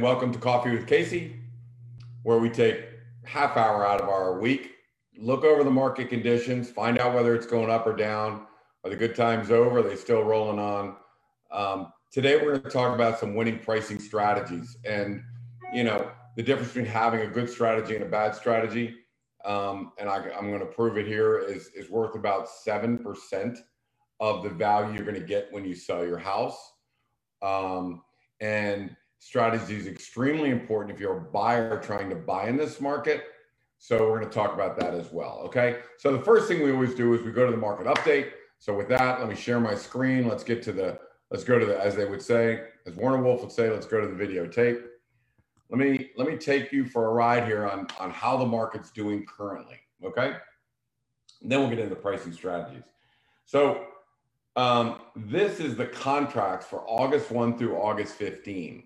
welcome to Coffee with Casey, where we take half hour out of our week, look over the market conditions, find out whether it's going up or down. Are the good times over? Are they still rolling on? Um, today, we're going to talk about some winning pricing strategies and, you know, the difference between having a good strategy and a bad strategy. Um, and I, am going to prove it here is, is worth about 7% of the value you're going to get when you sell your house. Um, and strategy is extremely important if you're a buyer trying to buy in this market. So we're going to talk about that as well. Okay. So the first thing we always do is we go to the market update. So with that, let me share my screen. Let's get to the, let's go to the, as they would say, as Warner Wolf would say, let's go to the videotape. Let me, let me take you for a ride here on, on how the market's doing currently. Okay. And then we'll get into pricing strategies. So um, this is the contracts for August 1 through August 15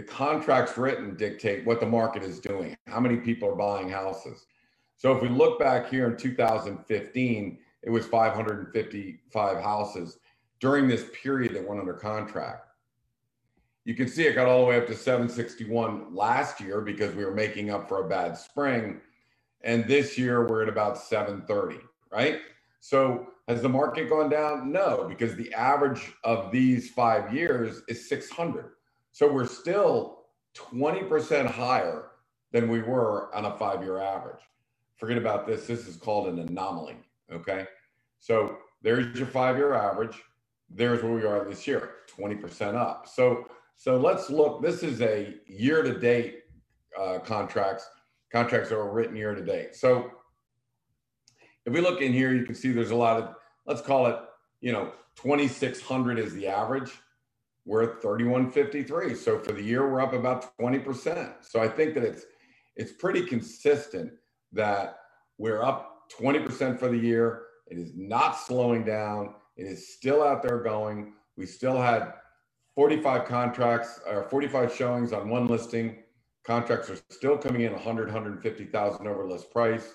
the contracts written dictate what the market is doing, how many people are buying houses. So if we look back here in 2015, it was 555 houses during this period that went under contract. You can see it got all the way up to 761 last year because we were making up for a bad spring. And this year we're at about 730, right? So has the market gone down? No, because the average of these five years is 600. So we're still 20% higher than we were on a five year average. Forget about this. This is called an anomaly. Okay. So there's your five year average. There's where we are this year, 20% up. So, so let's look. This is a year to date uh, contracts, contracts were written year to date. So if we look in here, you can see there's a lot of, let's call it, you know, 2,600 is the average we're at 3153. So for the year, we're up about 20%. So I think that it's it's pretty consistent that we're up 20% for the year. It is not slowing down. It is still out there going. We still had 45 contracts or 45 showings on one listing. Contracts are still coming in 100, 150,000 over list price.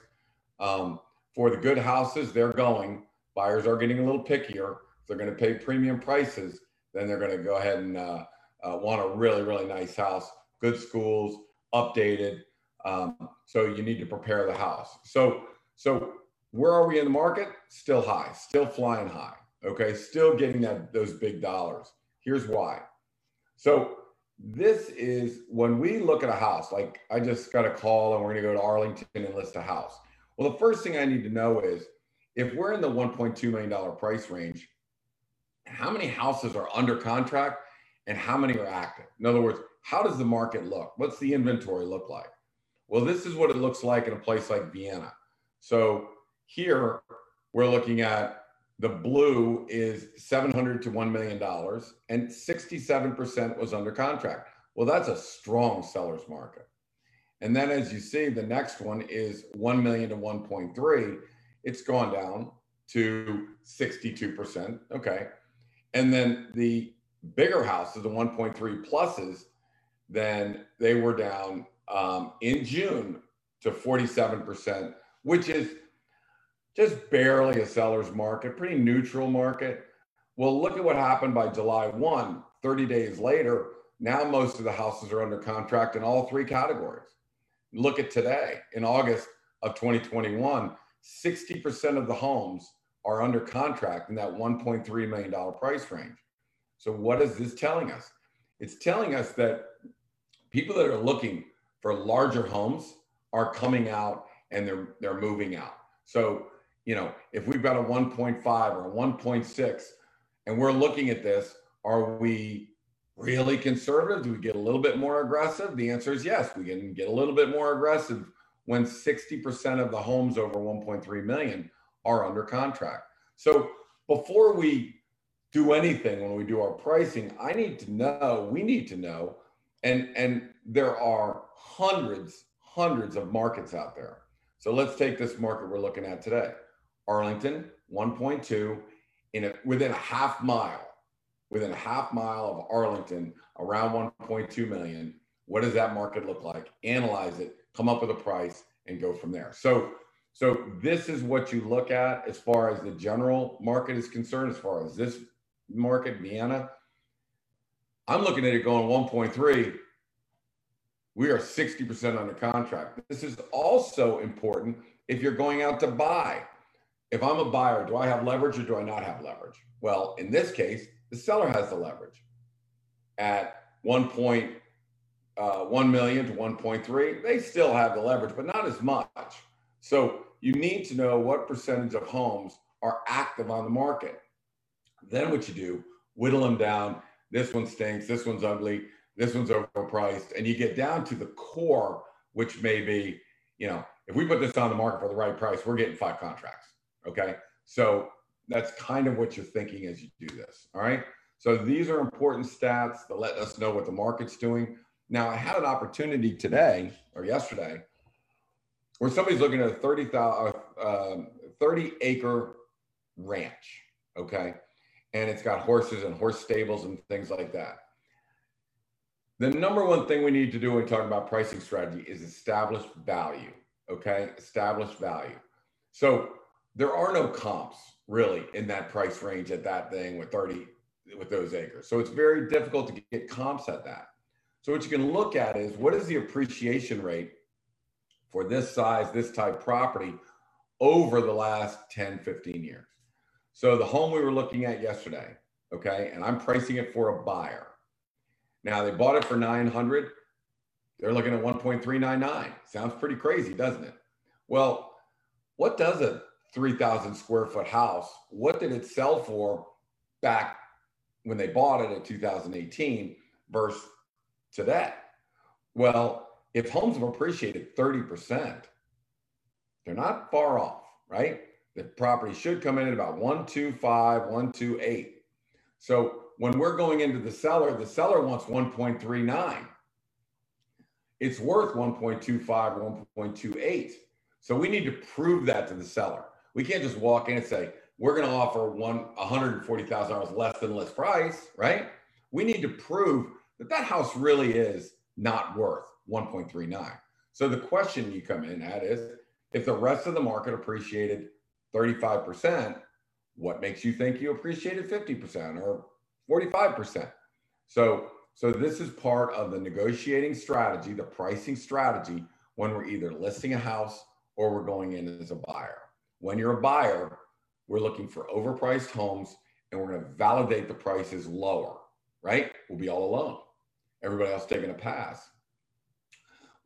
Um, for the good houses, they're going. Buyers are getting a little pickier. They're going to pay premium prices then they're going to go ahead and uh, uh, want a really, really nice house, good schools, updated. Um, so you need to prepare the house. So, so where are we in the market? Still high, still flying high. Okay, still getting that those big dollars. Here's why. So this is when we look at a house. Like I just got a call, and we're going to go to Arlington and list a house. Well, the first thing I need to know is if we're in the 1.2 million dollar price range, how many houses are under contract and how many are active? In other words, how does the market look? What's the inventory look like? Well, this is what it looks like in a place like Vienna. So here we're looking at the blue is 700 to $1 million and 67% was under contract. Well, that's a strong seller's market. And then as you see, the next one is 1 million to 1.3. It's gone down to 62%. Okay. And then the bigger houses, the 1.3 pluses, then they were down um, in June to 47%, which is just barely a seller's market, pretty neutral market. Well, look at what happened by July 1, 30 days later. Now most of the houses are under contract in all three categories. Look at today, in August of 2021, 60% of the homes are under contract in that $1.3 million price range. So, what is this telling us? It's telling us that people that are looking for larger homes are coming out and they're they're moving out. So, you know, if we've got a 1.5 or a 1.6 and we're looking at this, are we really conservative? Do we get a little bit more aggressive? The answer is yes, we can get a little bit more aggressive when 60% of the homes over 1.3 million are under contract. So before we do anything when we do our pricing, I need to know, we need to know, and and there are hundreds, hundreds of markets out there. So let's take this market we're looking at today. Arlington, 1.2 in a, within a half mile, within a half mile of Arlington, around 1.2 million. What does that market look like? Analyze it, come up with a price, and go from there. So so this is what you look at as far as the general market is concerned, as far as this market, Vienna. I'm looking at it going 1.3. We are 60% under contract. This is also important if you're going out to buy. If I'm a buyer, do I have leverage or do I not have leverage? Well, in this case, the seller has the leverage at 1.1 uh, million to 1.3. They still have the leverage, but not as much. So you need to know what percentage of homes are active on the market. Then what you do, whittle them down. This one stinks. This one's ugly. This one's overpriced. And you get down to the core, which may be, you know, if we put this on the market for the right price, we're getting five contracts. Okay. So that's kind of what you're thinking as you do this. All right. So these are important stats that let us know what the market's doing. Now, I had an opportunity today or yesterday where somebody's looking at a 30, uh, um, 30 acre ranch. Okay. And it's got horses and horse stables and things like that. The number one thing we need to do when we talk about pricing strategy is establish value. Okay. Establish value. So there are no comps really in that price range at that thing with 30 with those acres. So it's very difficult to get comps at that. So what you can look at is what is the appreciation rate for this size, this type property over the last 10, 15 years. So the home we were looking at yesterday, okay, and I'm pricing it for a buyer. Now they bought it for 900. They're looking at 1.399. Sounds pretty crazy, doesn't it? Well, what does a 3,000 square foot house, what did it sell for back when they bought it in 2018 versus today? Well, if homes have appreciated 30%, they're not far off, right? The property should come in at about 125, 128. So when we're going into the seller, the seller wants 1.39. It's worth 1.25, 1.28. So we need to prove that to the seller. We can't just walk in and say, we're going to offer one $140,000 less than list price, right? We need to prove that that house really is not worth 1.39. So the question you come in at is if the rest of the market appreciated 35%, what makes you think you appreciated 50% or 45%? So so this is part of the negotiating strategy, the pricing strategy when we're either listing a house or we're going in as a buyer. When you're a buyer, we're looking for overpriced homes and we're going to validate the prices lower, right? We'll be all alone. Everybody else taking a pass.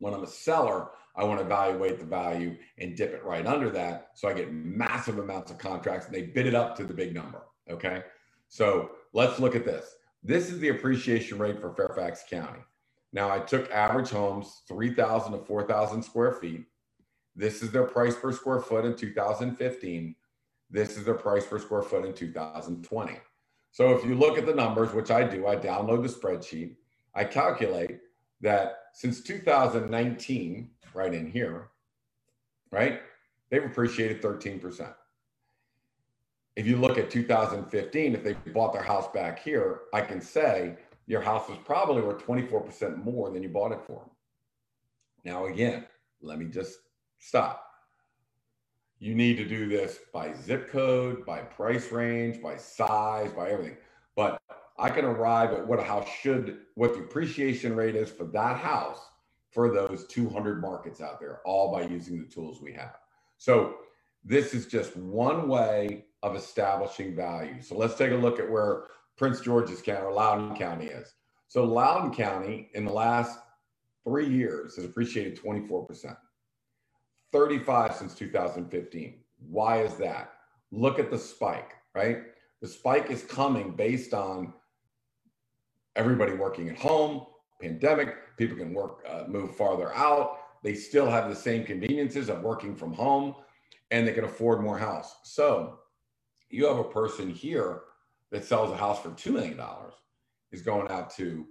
When I'm a seller, I want to evaluate the value and dip it right under that. So I get massive amounts of contracts and they bid it up to the big number. Okay. So let's look at this. This is the appreciation rate for Fairfax County. Now I took average homes, 3,000 to 4,000 square feet. This is their price per square foot in 2015. This is their price per square foot in 2020. So if you look at the numbers, which I do, I download the spreadsheet, I calculate that since 2019, right in here, right, they've appreciated 13%. If you look at 2015, if they bought their house back here, I can say your house was probably worth 24% more than you bought it for. Now, again, let me just stop. You need to do this by zip code, by price range, by size, by everything. I can arrive at what a house should, what the appreciation rate is for that house for those 200 markets out there, all by using the tools we have. So this is just one way of establishing value. So let's take a look at where Prince George's County or Loudoun County is. So Loudoun County in the last three years has appreciated 24%. 35 since 2015. Why is that? Look at the spike, right? The spike is coming based on everybody working at home, pandemic, people can work, uh, move farther out. They still have the same conveniences of working from home and they can afford more house. So you have a person here that sells a house for $2 million is going out to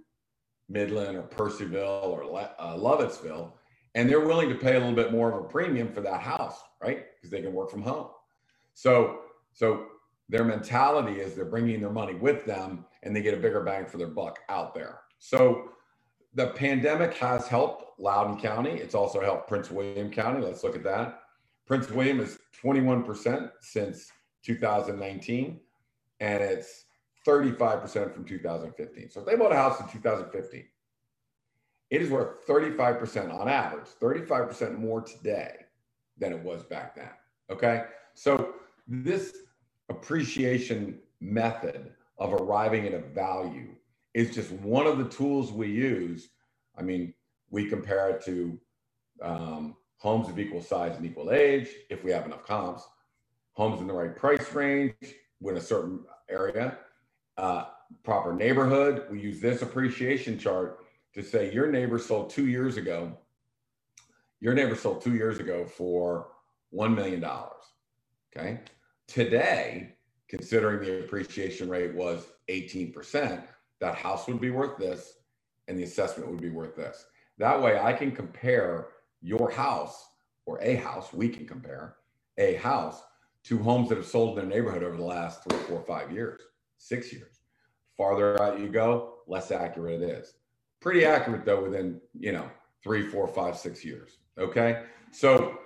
Midland or Purcellville or uh, Lovettsville and they're willing to pay a little bit more of a premium for that house, right? Because they can work from home. So, so their mentality is they're bringing their money with them, and they get a bigger bang for their buck out there. So, the pandemic has helped Loudoun County. It's also helped Prince William County. Let's look at that. Prince William is 21% since 2019, and it's 35% from 2015. So if they bought a house in 2015 It is worth 35% on average, 35% more today than it was back then. Okay. So this appreciation method of arriving at a value is just one of the tools we use. I mean, we compare it to um, homes of equal size and equal age, if we have enough comps, homes in the right price range, in a certain area, uh, proper neighborhood. We use this appreciation chart to say your neighbor sold two years ago. Your neighbor sold two years ago for $1 million. Okay. Today, considering the appreciation rate was 18%, that house would be worth this and the assessment would be worth this. That way I can compare your house or a house, we can compare a house to homes that have sold in their neighborhood over the last three, four, five years, six years. Farther out you go, less accurate it is. Pretty accurate though, within, you know, three, four, five, six years. Okay. So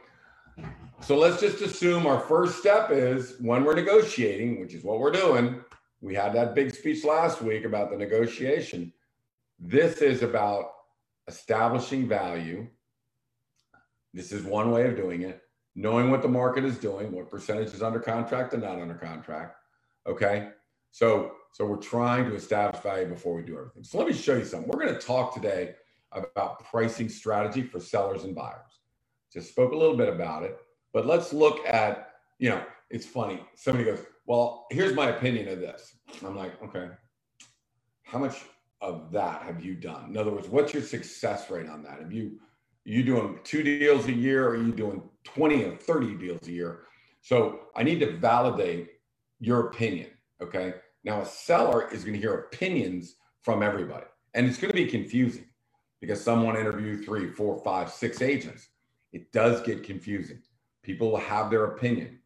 so let's just assume our first step is when we're negotiating, which is what we're doing. We had that big speech last week about the negotiation. This is about establishing value. This is one way of doing it. Knowing what the market is doing, what percentage is under contract and not under contract. Okay. So, so we're trying to establish value before we do everything. So let me show you something. We're going to talk today about pricing strategy for sellers and buyers. Just spoke a little bit about it, but let's look at, you know, it's funny. Somebody goes, well, here's my opinion of this. I'm like, okay, how much of that have you done? In other words, what's your success rate on that? Have you you doing two deals a year or are you doing 20 or 30 deals a year? So I need to validate your opinion. Okay. Now a seller is going to hear opinions from everybody. And it's going to be confusing because someone interviewed three, four, five, six agents. It does get confusing. People will have their opinion.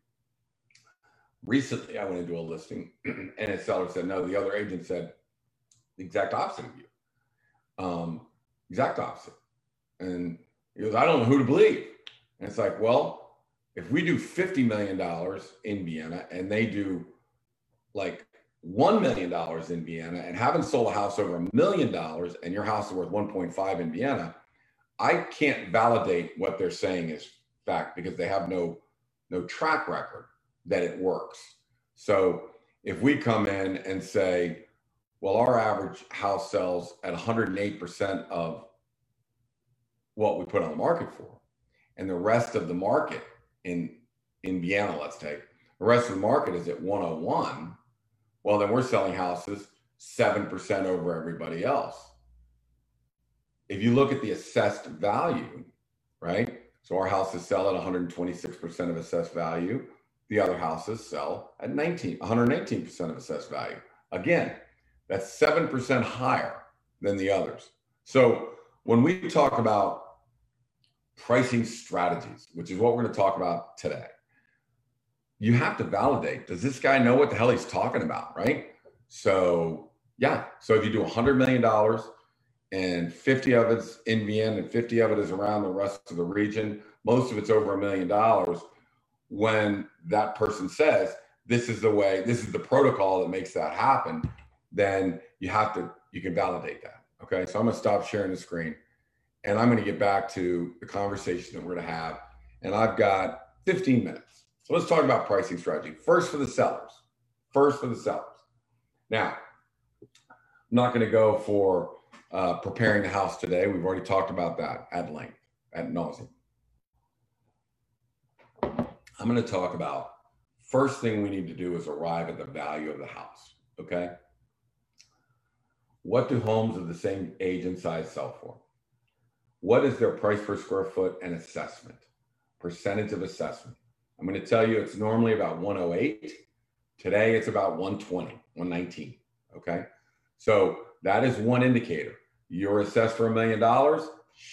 Recently, I went into a listing and a seller said, no, the other agent said the exact opposite of you. Um, exact opposite. And he goes, I don't know who to believe. And it's like, well, if we do $50 million in Vienna and they do like $1 million in Vienna and haven't sold a house over a million dollars and your house is worth 1.5 in Vienna, I can't validate what they're saying is fact because they have no no track record that it works. So if we come in and say, well, our average house sells at 108% of what we put on the market for, and the rest of the market in in Vienna, let's take the rest of the market is at 101, well, then we're selling houses 7% over everybody else. If you look at the assessed value, right? So our houses sell at 126% of assessed value. The other houses sell at 19, 118% of assessed value. Again, that's 7% higher than the others. So when we talk about pricing strategies, which is what we're going to talk about today, you have to validate does this guy know what the hell he's talking about, right? So, yeah. So if you do $100 million and 50 of it's in Vienna and 50 of it is around the rest of the region, most of it's over a million dollars. When that person says, this is the way, this is the protocol that makes that happen, then you have to, you can validate that. Okay. So I'm going to stop sharing the screen and I'm going to get back to the conversation that we're going to have. And I've got 15 minutes. So let's talk about pricing strategy. First for the sellers. First for the sellers. Now, I'm not going to go for uh, preparing the house today. We've already talked about that at length, at nauseum. I'm going to talk about first thing we need to do is arrive at the value of the house. Okay. What do homes of the same age and size sell for? What is their price per square foot and assessment? Percentage of assessment. I'm going to tell you it's normally about 108. Today it's about 120, 119. Okay. So that is one indicator. You're assessed for a million dollars,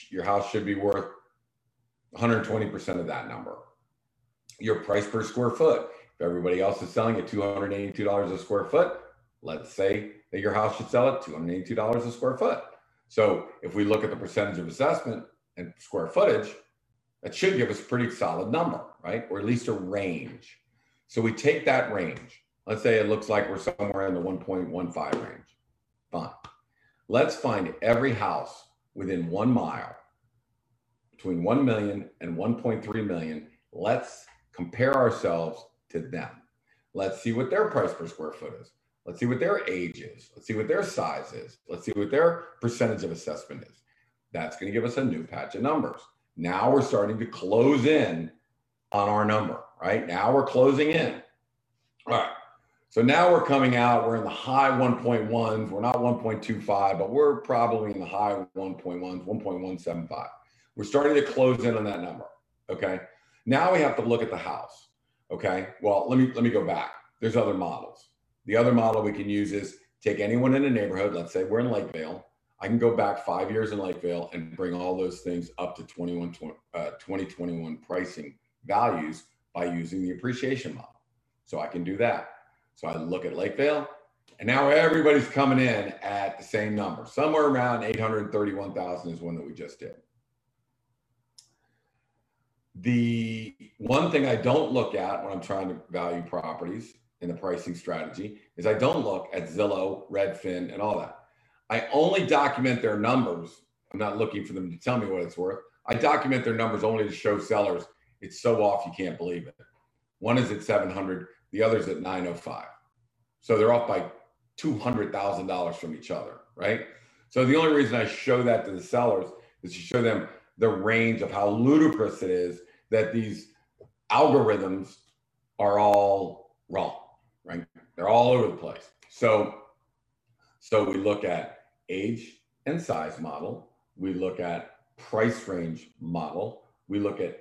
your house should be worth 120% of that number. Your price per square foot. If everybody else is selling at $282 a square foot, let's say that your house should sell at $282 a square foot. So if we look at the percentage of assessment and square footage, that should give us a pretty solid number, right? Or at least a range. So we take that range. Let's say it looks like we're somewhere in the 1.15 range. Fine. Let's find every house within one mile between 1 million and 1.3 million, let's compare ourselves to them. Let's see what their price per square foot is. Let's see what their age is. Let's see what their size is. Let's see what their percentage of assessment is. That's going to give us a new patch of numbers. Now we're starting to close in on our number, right? Now we're closing in. All right. So now we're coming out, we're in the high 1.1s. We're not 1.25, but we're probably in the high 1.1s, 1.175. We're starting to close in on that number. Okay. Now we have to look at the house. Okay. Well, let me let me go back. There's other models. The other model we can use is take anyone in a neighborhood. Let's say we're in Lakevale. I can go back five years in Lakevale and bring all those things up to 21, uh, 2021 pricing values by using the appreciation model. So I can do that. So I look at Lakevale, and now everybody's coming in at the same number. Somewhere around 831,000 is one that we just did. The one thing I don't look at when I'm trying to value properties in the pricing strategy is I don't look at Zillow, Redfin, and all that. I only document their numbers. I'm not looking for them to tell me what it's worth. I document their numbers only to show sellers it's so off you can't believe it. One is at 700, the other's at 905. So they're off by $200,000 from each other, right? So the only reason I show that to the sellers is to show them the range of how ludicrous it is that these algorithms are all wrong, right? They're all over the place. So, so we look at age and size model. We look at price range model. We look at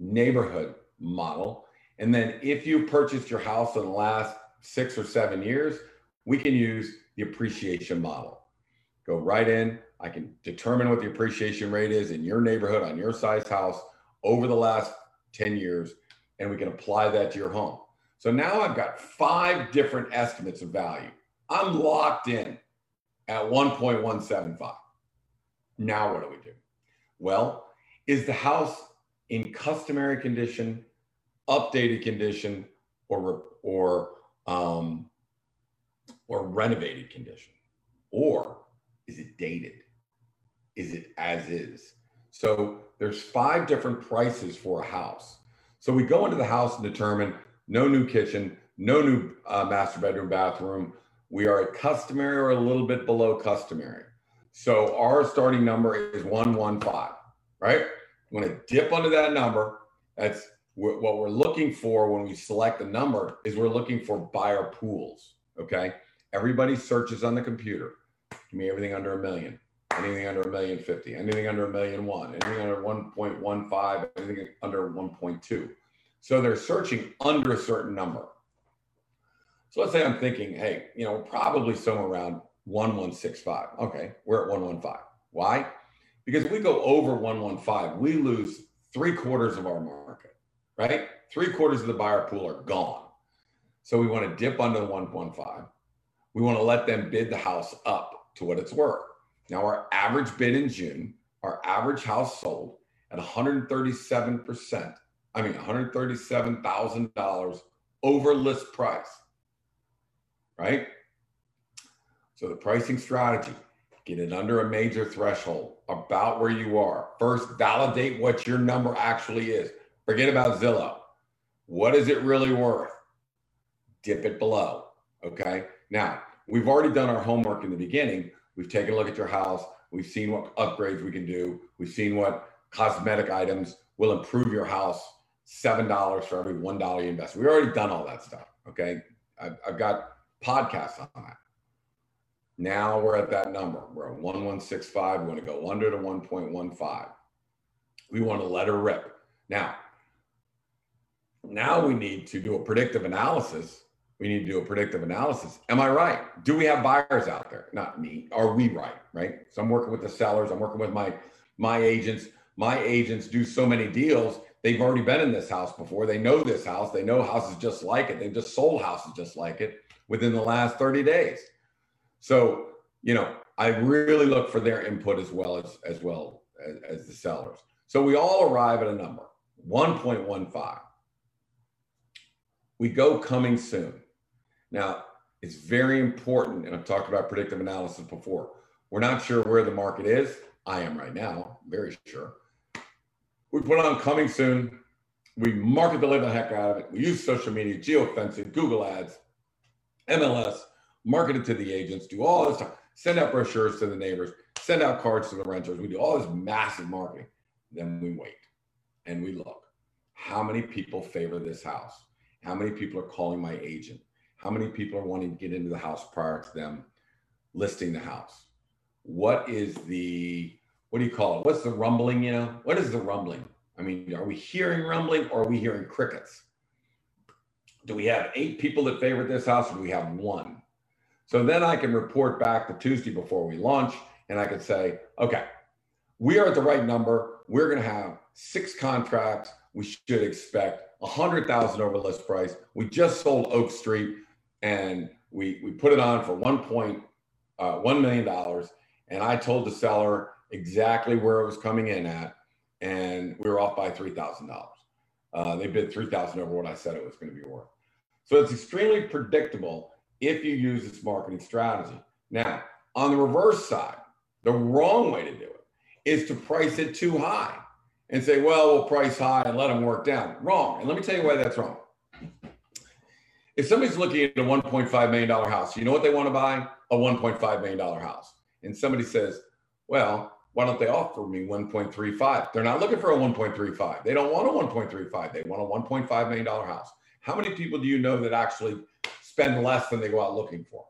neighborhood model. And then if you purchased your house in the last six or seven years, we can use the appreciation model. Go right in. I can determine what the appreciation rate is in your neighborhood on your size house over the last 10 years, and we can apply that to your home. So now I've got five different estimates of value. I'm locked in at 1.175. Now what do we do? Well, is the house in customary condition, updated condition, or or um, or renovated condition, or is it dated? Is it as is? So there's five different prices for a house. So we go into the house and determine no new kitchen, no new uh, master bedroom, bathroom. We are at customary or a little bit below customary. So our starting number is 115, right? You want to dip under that number. That's what we're looking for when we select a number is we're looking for buyer pools. Okay. Everybody searches on the computer. Give me everything under a million, anything under a million fifty, anything under a million one, anything under 1.15, anything under 1.2. So they're searching under a certain number. So let's say I'm thinking, hey, you know, probably somewhere around 1165. Okay, we're at 115. Why? Because if we go over 115, we lose three quarters of our market, right? Three quarters of the buyer pool are gone. So we want to dip under the 115. We want to let them bid the house up to what it's worth. Now, our average bid in June, our average house sold at 137%, I mean, $137,000 over list price, right? So the pricing strategy get it under a major threshold about where you are. First, validate what your number actually is. Forget about Zillow. What is it really worth? Dip it below. Okay. Now, we've already done our homework in the beginning. We've taken a look at your house. We've seen what upgrades we can do. We've seen what cosmetic items will improve your house. $7 for every $1 you invest. We've already done all that stuff. Okay. I've, I've got podcasts on that. Now we're at that number. We're at 1165. We want to go under to 1.15. We want to let her rip. Now, now we need to do a predictive analysis. We need to do a predictive analysis. Am I right? Do we have buyers out there? Not me. Are we right? Right. So I'm working with the sellers. I'm working with my my agents. My agents do so many deals. They've already been in this house before. They know this house. They know houses just like it. They've just sold houses just like it within the last 30 days. So, you know, I really look for their input as well as as well as, as the sellers. So we all arrive at a number, 1.15. We go coming soon. Now, it's very important, and I've talked about predictive analysis before. We're not sure where the market is. I am right now, very sure. We put on coming soon. We market the living heck out of it. We use social media, geofencing, Google ads, MLS, market it to the agents, do all this stuff, send out brochures to the neighbors, send out cards to the renters. We do all this massive marketing. Then we wait and we look. How many people favor this house? How many people are calling my agent? How many people are wanting to get into the house prior to them listing the house? What is the, what do you call it? What's the rumbling, you know? What is the rumbling? I mean, are we hearing rumbling or are we hearing crickets? Do we have eight people that favor this house or do we have one? So then I can report back the Tuesday before we launch and I could say, okay, we are at the right number. We're going to have six contracts. We should expect a hundred thousand over list price. We just sold Oak Street and we we put it on for one point uh, one million dollars. And I told the seller exactly where it was coming in at, and we were off by three thousand uh, dollars. They bid three thousand over what I said it was going to be worth. So it's extremely predictable if you use this marketing strategy. Now, on the reverse side, the wrong way to do it is to price it too high and say, well, we'll price high and let them work down. Wrong. And let me tell you why that's wrong. If somebody's looking at a $1.5 million house, you know what they want to buy? A $1.5 million house. And somebody says, well, why don't they offer me 1.35? They're not looking for a 1.35. They don't want a 1.35. They want a $1.5 million house. How many people do you know that actually spend less than they go out looking for?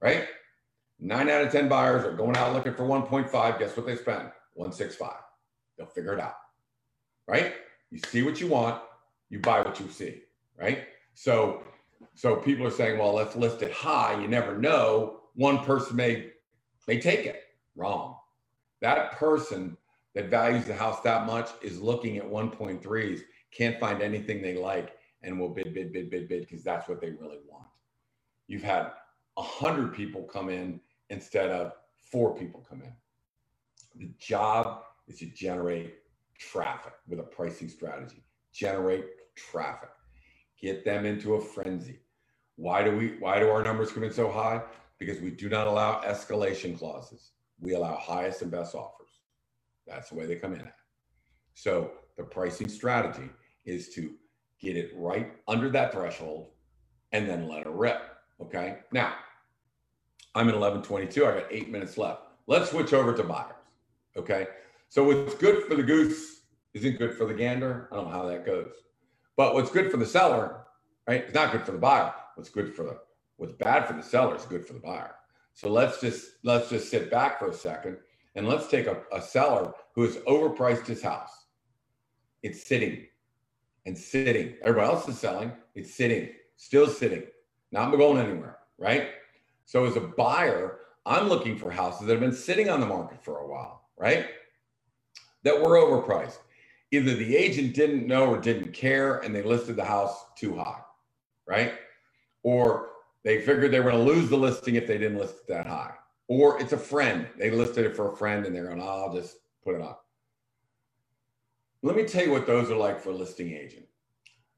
Right? Nine out of 10 buyers are going out looking for 1.5. Guess what they spend? 165. They'll figure it out. Right? You see what you want, you buy what you see. Right? So, so people are saying, well, let's list it high. You never know. One person may may take it. Wrong. That person that values the house that much is looking at 1.3s, can't find anything they like, and will bid, bid, bid, bid, bid, because that's what they really want. You've had a hundred people come in instead of four people come in. The job is to generate traffic with a pricing strategy. Generate traffic. Get them into a frenzy. Why do we why do our numbers come in so high? Because we do not allow escalation clauses. We allow highest and best offers. That's the way they come in at. So the pricing strategy is to get it right under that threshold and then let it rip. Okay. Now I'm at 1122. I got eight minutes left. Let's switch over to buyers. Okay. So what's good for the goose isn't good for the gander. I don't know how that goes. But what's good for the seller, right? It's not good for the buyer. What's good for the what's bad for the seller is good for the buyer. So let's just let's just sit back for a second and let's take a, a seller who has overpriced his house. It's sitting and sitting. Everybody else is selling. It's sitting, still sitting, not going anywhere, right? So as a buyer, I'm looking for houses that have been sitting on the market for a while, right? That were overpriced. Either the agent didn't know or didn't care and they listed the house too high, right? Or they figured they were going to lose the listing if they didn't list it that high. Or it's a friend. They listed it for a friend and they're going, oh, I'll just put it on. Let me tell you what those are like for a listing agent.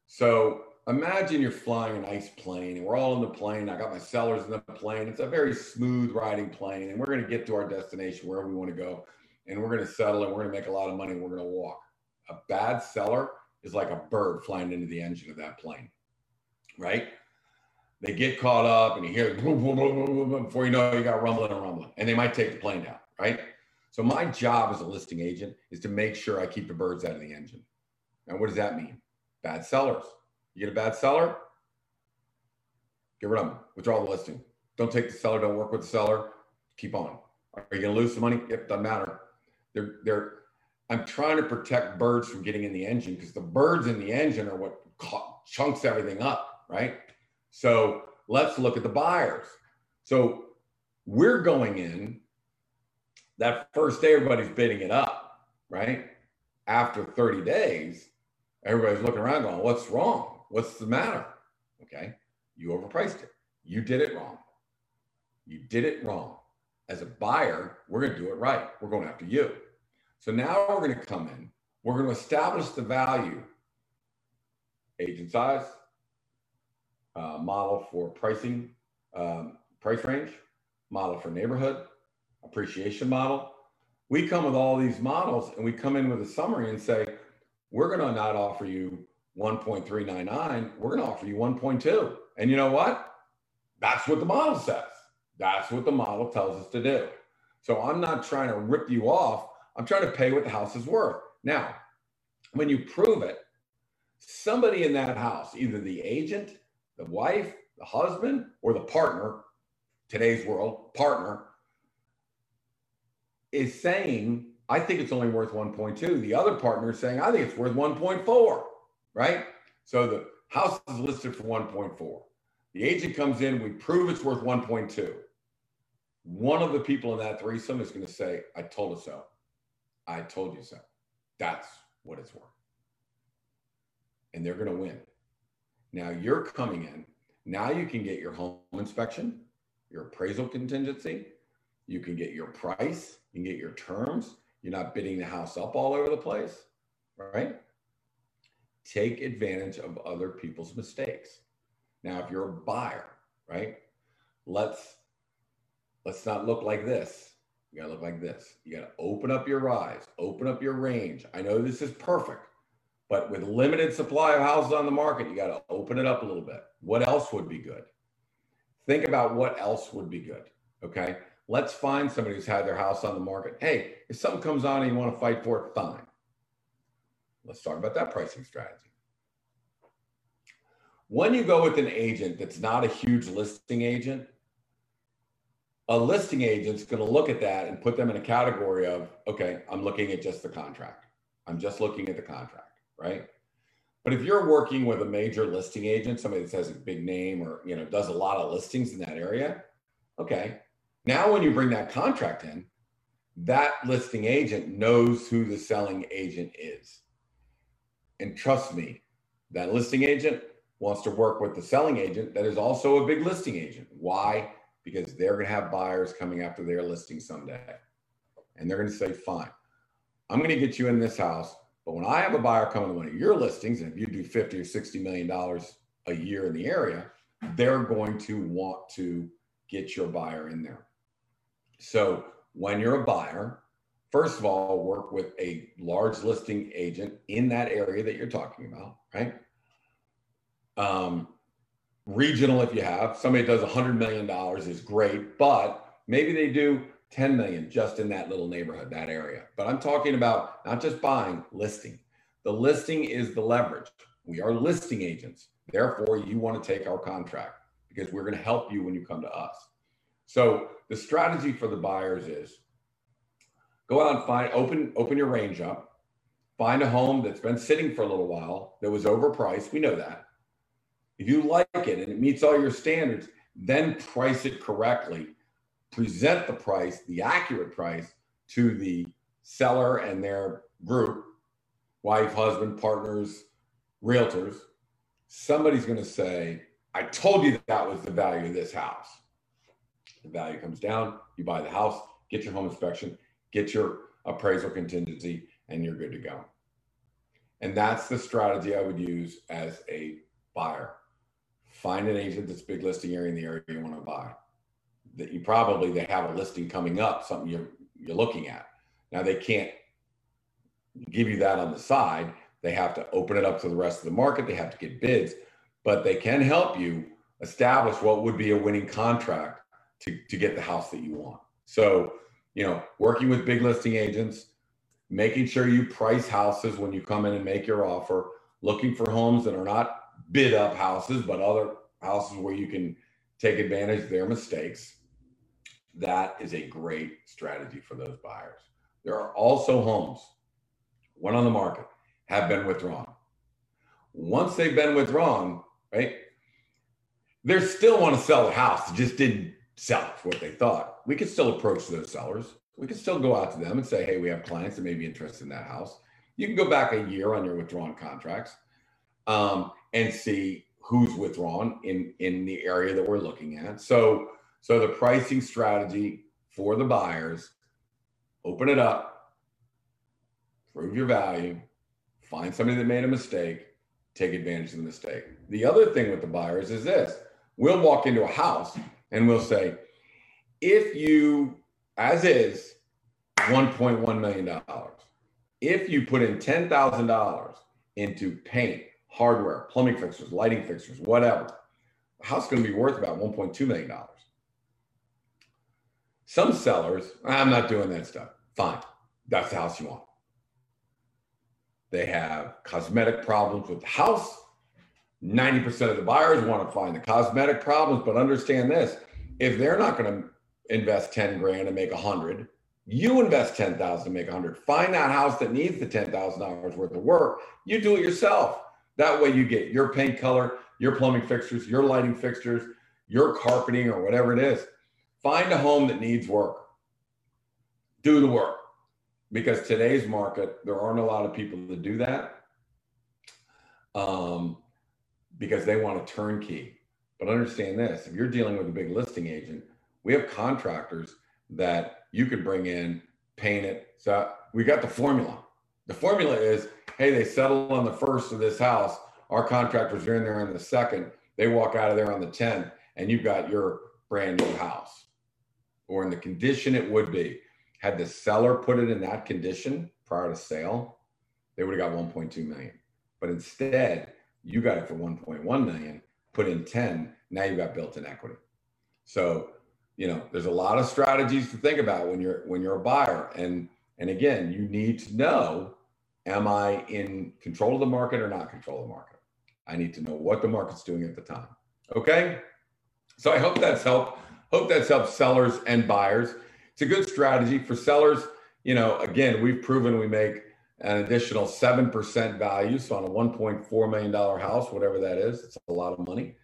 So imagine you're flying a nice plane and we're all in the plane. I got my sellers in the plane. It's a very smooth riding plane and we're going to get to our destination wherever we want to go and we're going to settle and we're going to make a lot of money we're going to walk. A bad seller is like a bird flying into the engine of that plane, right? They get caught up and you hear boom, boom, boom, before you know it, you got rumbling and rumbling and they might take the plane down, right? So my job as a listing agent is to make sure I keep the birds out of the engine. Now, what does that mean? Bad sellers you get a bad seller, get rid of them, withdraw the listing. Don't take the seller, don't work with the seller, keep on. Are you going to lose some money? Yep, doesn't matter. They're, they're, I'm trying to protect birds from getting in the engine because the birds in the engine are what chunks everything up, right? So let's look at the buyers. So we're going in that first day, everybody's bidding it up, right? After 30 days, everybody's looking around going, what's wrong? What's the matter? Okay. You overpriced it. You did it wrong. You did it wrong. As a buyer, we're going to do it right. We're going after you. So now we're going to come in. We're going to establish the value, agent size, uh, model for pricing, um, price range, model for neighborhood, appreciation model. We come with all these models and we come in with a summary and say, we're going to not offer you 1.399, we're going to offer you 1.2. And you know what? That's what the model says. That's what the model tells us to do. So I'm not trying to rip you off. I'm trying to pay what the house is worth. Now, when you prove it, somebody in that house, either the agent, the wife, the husband, or the partner, today's world, partner, is saying, I think it's only worth 1.2. The other partner is saying, I think it's worth 1.4, right? So the house is listed for 1.4. The agent comes in, we prove it's worth 1.2. One of the people in that threesome is going to say, I told you so. I told you so. That's what it's worth. And they're going to win. Now you're coming in. Now you can get your home inspection, your appraisal contingency. You can get your price. You can get your terms. You're not bidding the house up all over the place, right? Take advantage of other people's mistakes. Now, if you're a buyer, right? Let's let's not look like this. You gotta look like this. You gotta open up your eyes, open up your range. I know this is perfect, but with limited supply of houses on the market, you gotta open it up a little bit. What else would be good? Think about what else would be good. Okay. Let's find somebody who's had their house on the market. Hey, if something comes on and you want to fight for it, fine. Let's talk about that pricing strategy. When you go with an agent that's not a huge listing agent, a listing agent's going to look at that and put them in a category of, okay, I'm looking at just the contract. I'm just looking at the contract, right? But if you're working with a major listing agent, somebody that has a big name or you know does a lot of listings in that area, okay. Now when you bring that contract in, that listing agent knows who the selling agent is. And trust me, that listing agent wants to work with the selling agent that is also a big listing agent. Why? Because they're going to have buyers coming after their listing someday. And they're going to say, fine, I'm going to get you in this house. But when I have a buyer coming to one of your listings, and if you do 50 or 60 million dollars a year in the area, they're going to want to get your buyer in there. So when you're a buyer, first of all, work with a large listing agent in that area that you're talking about, right? Um, regional, if you have somebody does $100 million is great, but maybe they do 10 million just in that little neighborhood, that area. But I'm talking about not just buying, listing. The listing is the leverage. We are listing agents. Therefore, you want to take our contract because we're going to help you when you come to us. So the strategy for the buyers is go out and find open open your range up, find a home that's been sitting for a little while that was overpriced. We know that. If you like it and it meets all your standards, then price it correctly. Present the price, the accurate price, to the seller and their group wife, husband, partners, realtors. Somebody's going to say, I told you that, was the value of this house. The value comes down, you buy the house, get your home inspection, get your appraisal contingency, and you're good to go. And that's the strategy I would use as a buyer find an agent that's big listing area in the area you want to buy. That you probably they have a listing coming up, something you're you're looking at. Now they can't give you that on the side. They have to open it up to the rest of the market. They have to get bids, but they can help you establish what would be a winning contract to, to get the house that you want. So, you know, working with big listing agents, making sure you price houses when you come in and make your offer, looking for homes that are not bid up houses, but other houses where you can take advantage of their mistakes. That is a great strategy for those buyers. There are also homes, one on the market, have been withdrawn. Once they've been withdrawn, right, they still want to sell the house. Just didn't sell it for what they thought. We could still approach those sellers. We could still go out to them and say, hey, we have clients that may be interested in that house. You can go back a year on your withdrawn contracts. Um, and see who's withdrawn in in the area that we're looking at. So so the pricing strategy for the buyers, open it up, prove your value, find somebody that made a mistake, take advantage of the mistake. The other thing with the buyers is this. We'll walk into a house and we'll say, if you as is $1.1 million. If you put in $10,000 into paint, hardware, plumbing fixtures, lighting fixtures, whatever, the house is going to be worth about $1.2 million. Some sellers, I'm not doing that stuff. Fine. That's the house you want. They have cosmetic problems with the house. 90% of the buyers want to find the cosmetic problems, but understand this if they're not going to invest 10 grand and make 100, you invest 10,000 to make 100. Find that house that needs the $10,000 worth of work. You do it yourself. That way you get your paint color, your plumbing fixtures, your lighting fixtures, your carpeting or whatever it is. Find a home that needs work. Do the work. Because today's market, there aren't a lot of people that do that. Um, because they want a turnkey. But understand this if you're dealing with a big listing agent, we have contractors that you could bring in, paint it. So we got the formula. The formula is hey, they settle on the first of this house. Our contractors are in there on the second. They walk out of there on the 10th, and you've got your brand new house or in the condition it would be. Had the seller put it in that condition prior to sale, they would have got 1.2 million. But instead, you got it for 1.1 million, put in 10, now you've got built-in equity. So, you know, there's a lot of strategies to think about when you're when you're a buyer. And and again, you need to know, am I in control of the market or not control of the market? I need to know what the market's doing at the time. Okay. So I hope that's helped. Hope that's helped sellers and buyers. It's a good strategy for sellers. You know, again, we've proven we make an additional 7% value. So on a $1.4 million house, whatever that is, it's a lot of money.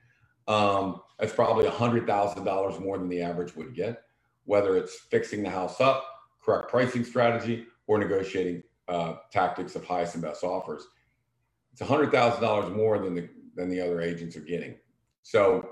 Um, it's probably $100,000 more than the average would get, whether it's fixing the house up, correct pricing strategy, or negotiating uh, tactics of highest and best offers. It's $100,000 more than the, than the other agents are getting. So,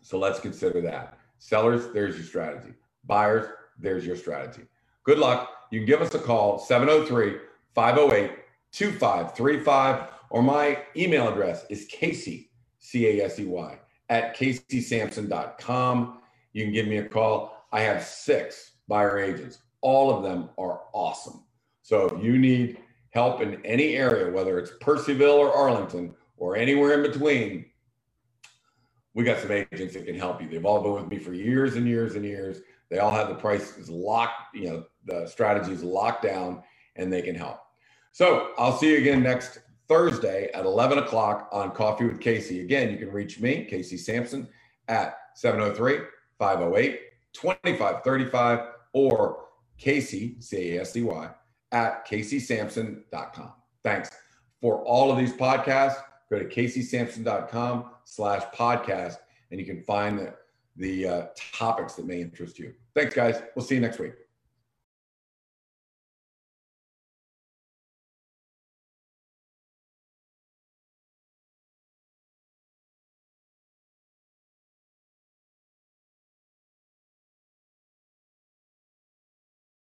so let's consider that. Sellers, there's your strategy. Buyers, there's your strategy. Good luck. You can give us a call, 703 508 2535, or my email address is Casey, C A S E Y, at caseysampson.com. You can give me a call. I have six buyer agents. All of them are awesome. So if you need help in any area, whether it's Purcellville or Arlington or anywhere in between, we got some agents that can help you. They've all been with me for years and years and years. They all have the prices locked, you know, the strategies locked down and they can help. So I'll see you again next Thursday at 11 o'clock on Coffee with Casey. Again, you can reach me, Casey Sampson, at 703 508 2535 or Casey, C A S D Y, at caseysampson.com. Thanks. For all of these podcasts, go to caseysampson.com slash podcast and you can find the, the uh, topics that may interest you. Thanks, guys. We'll see you next week.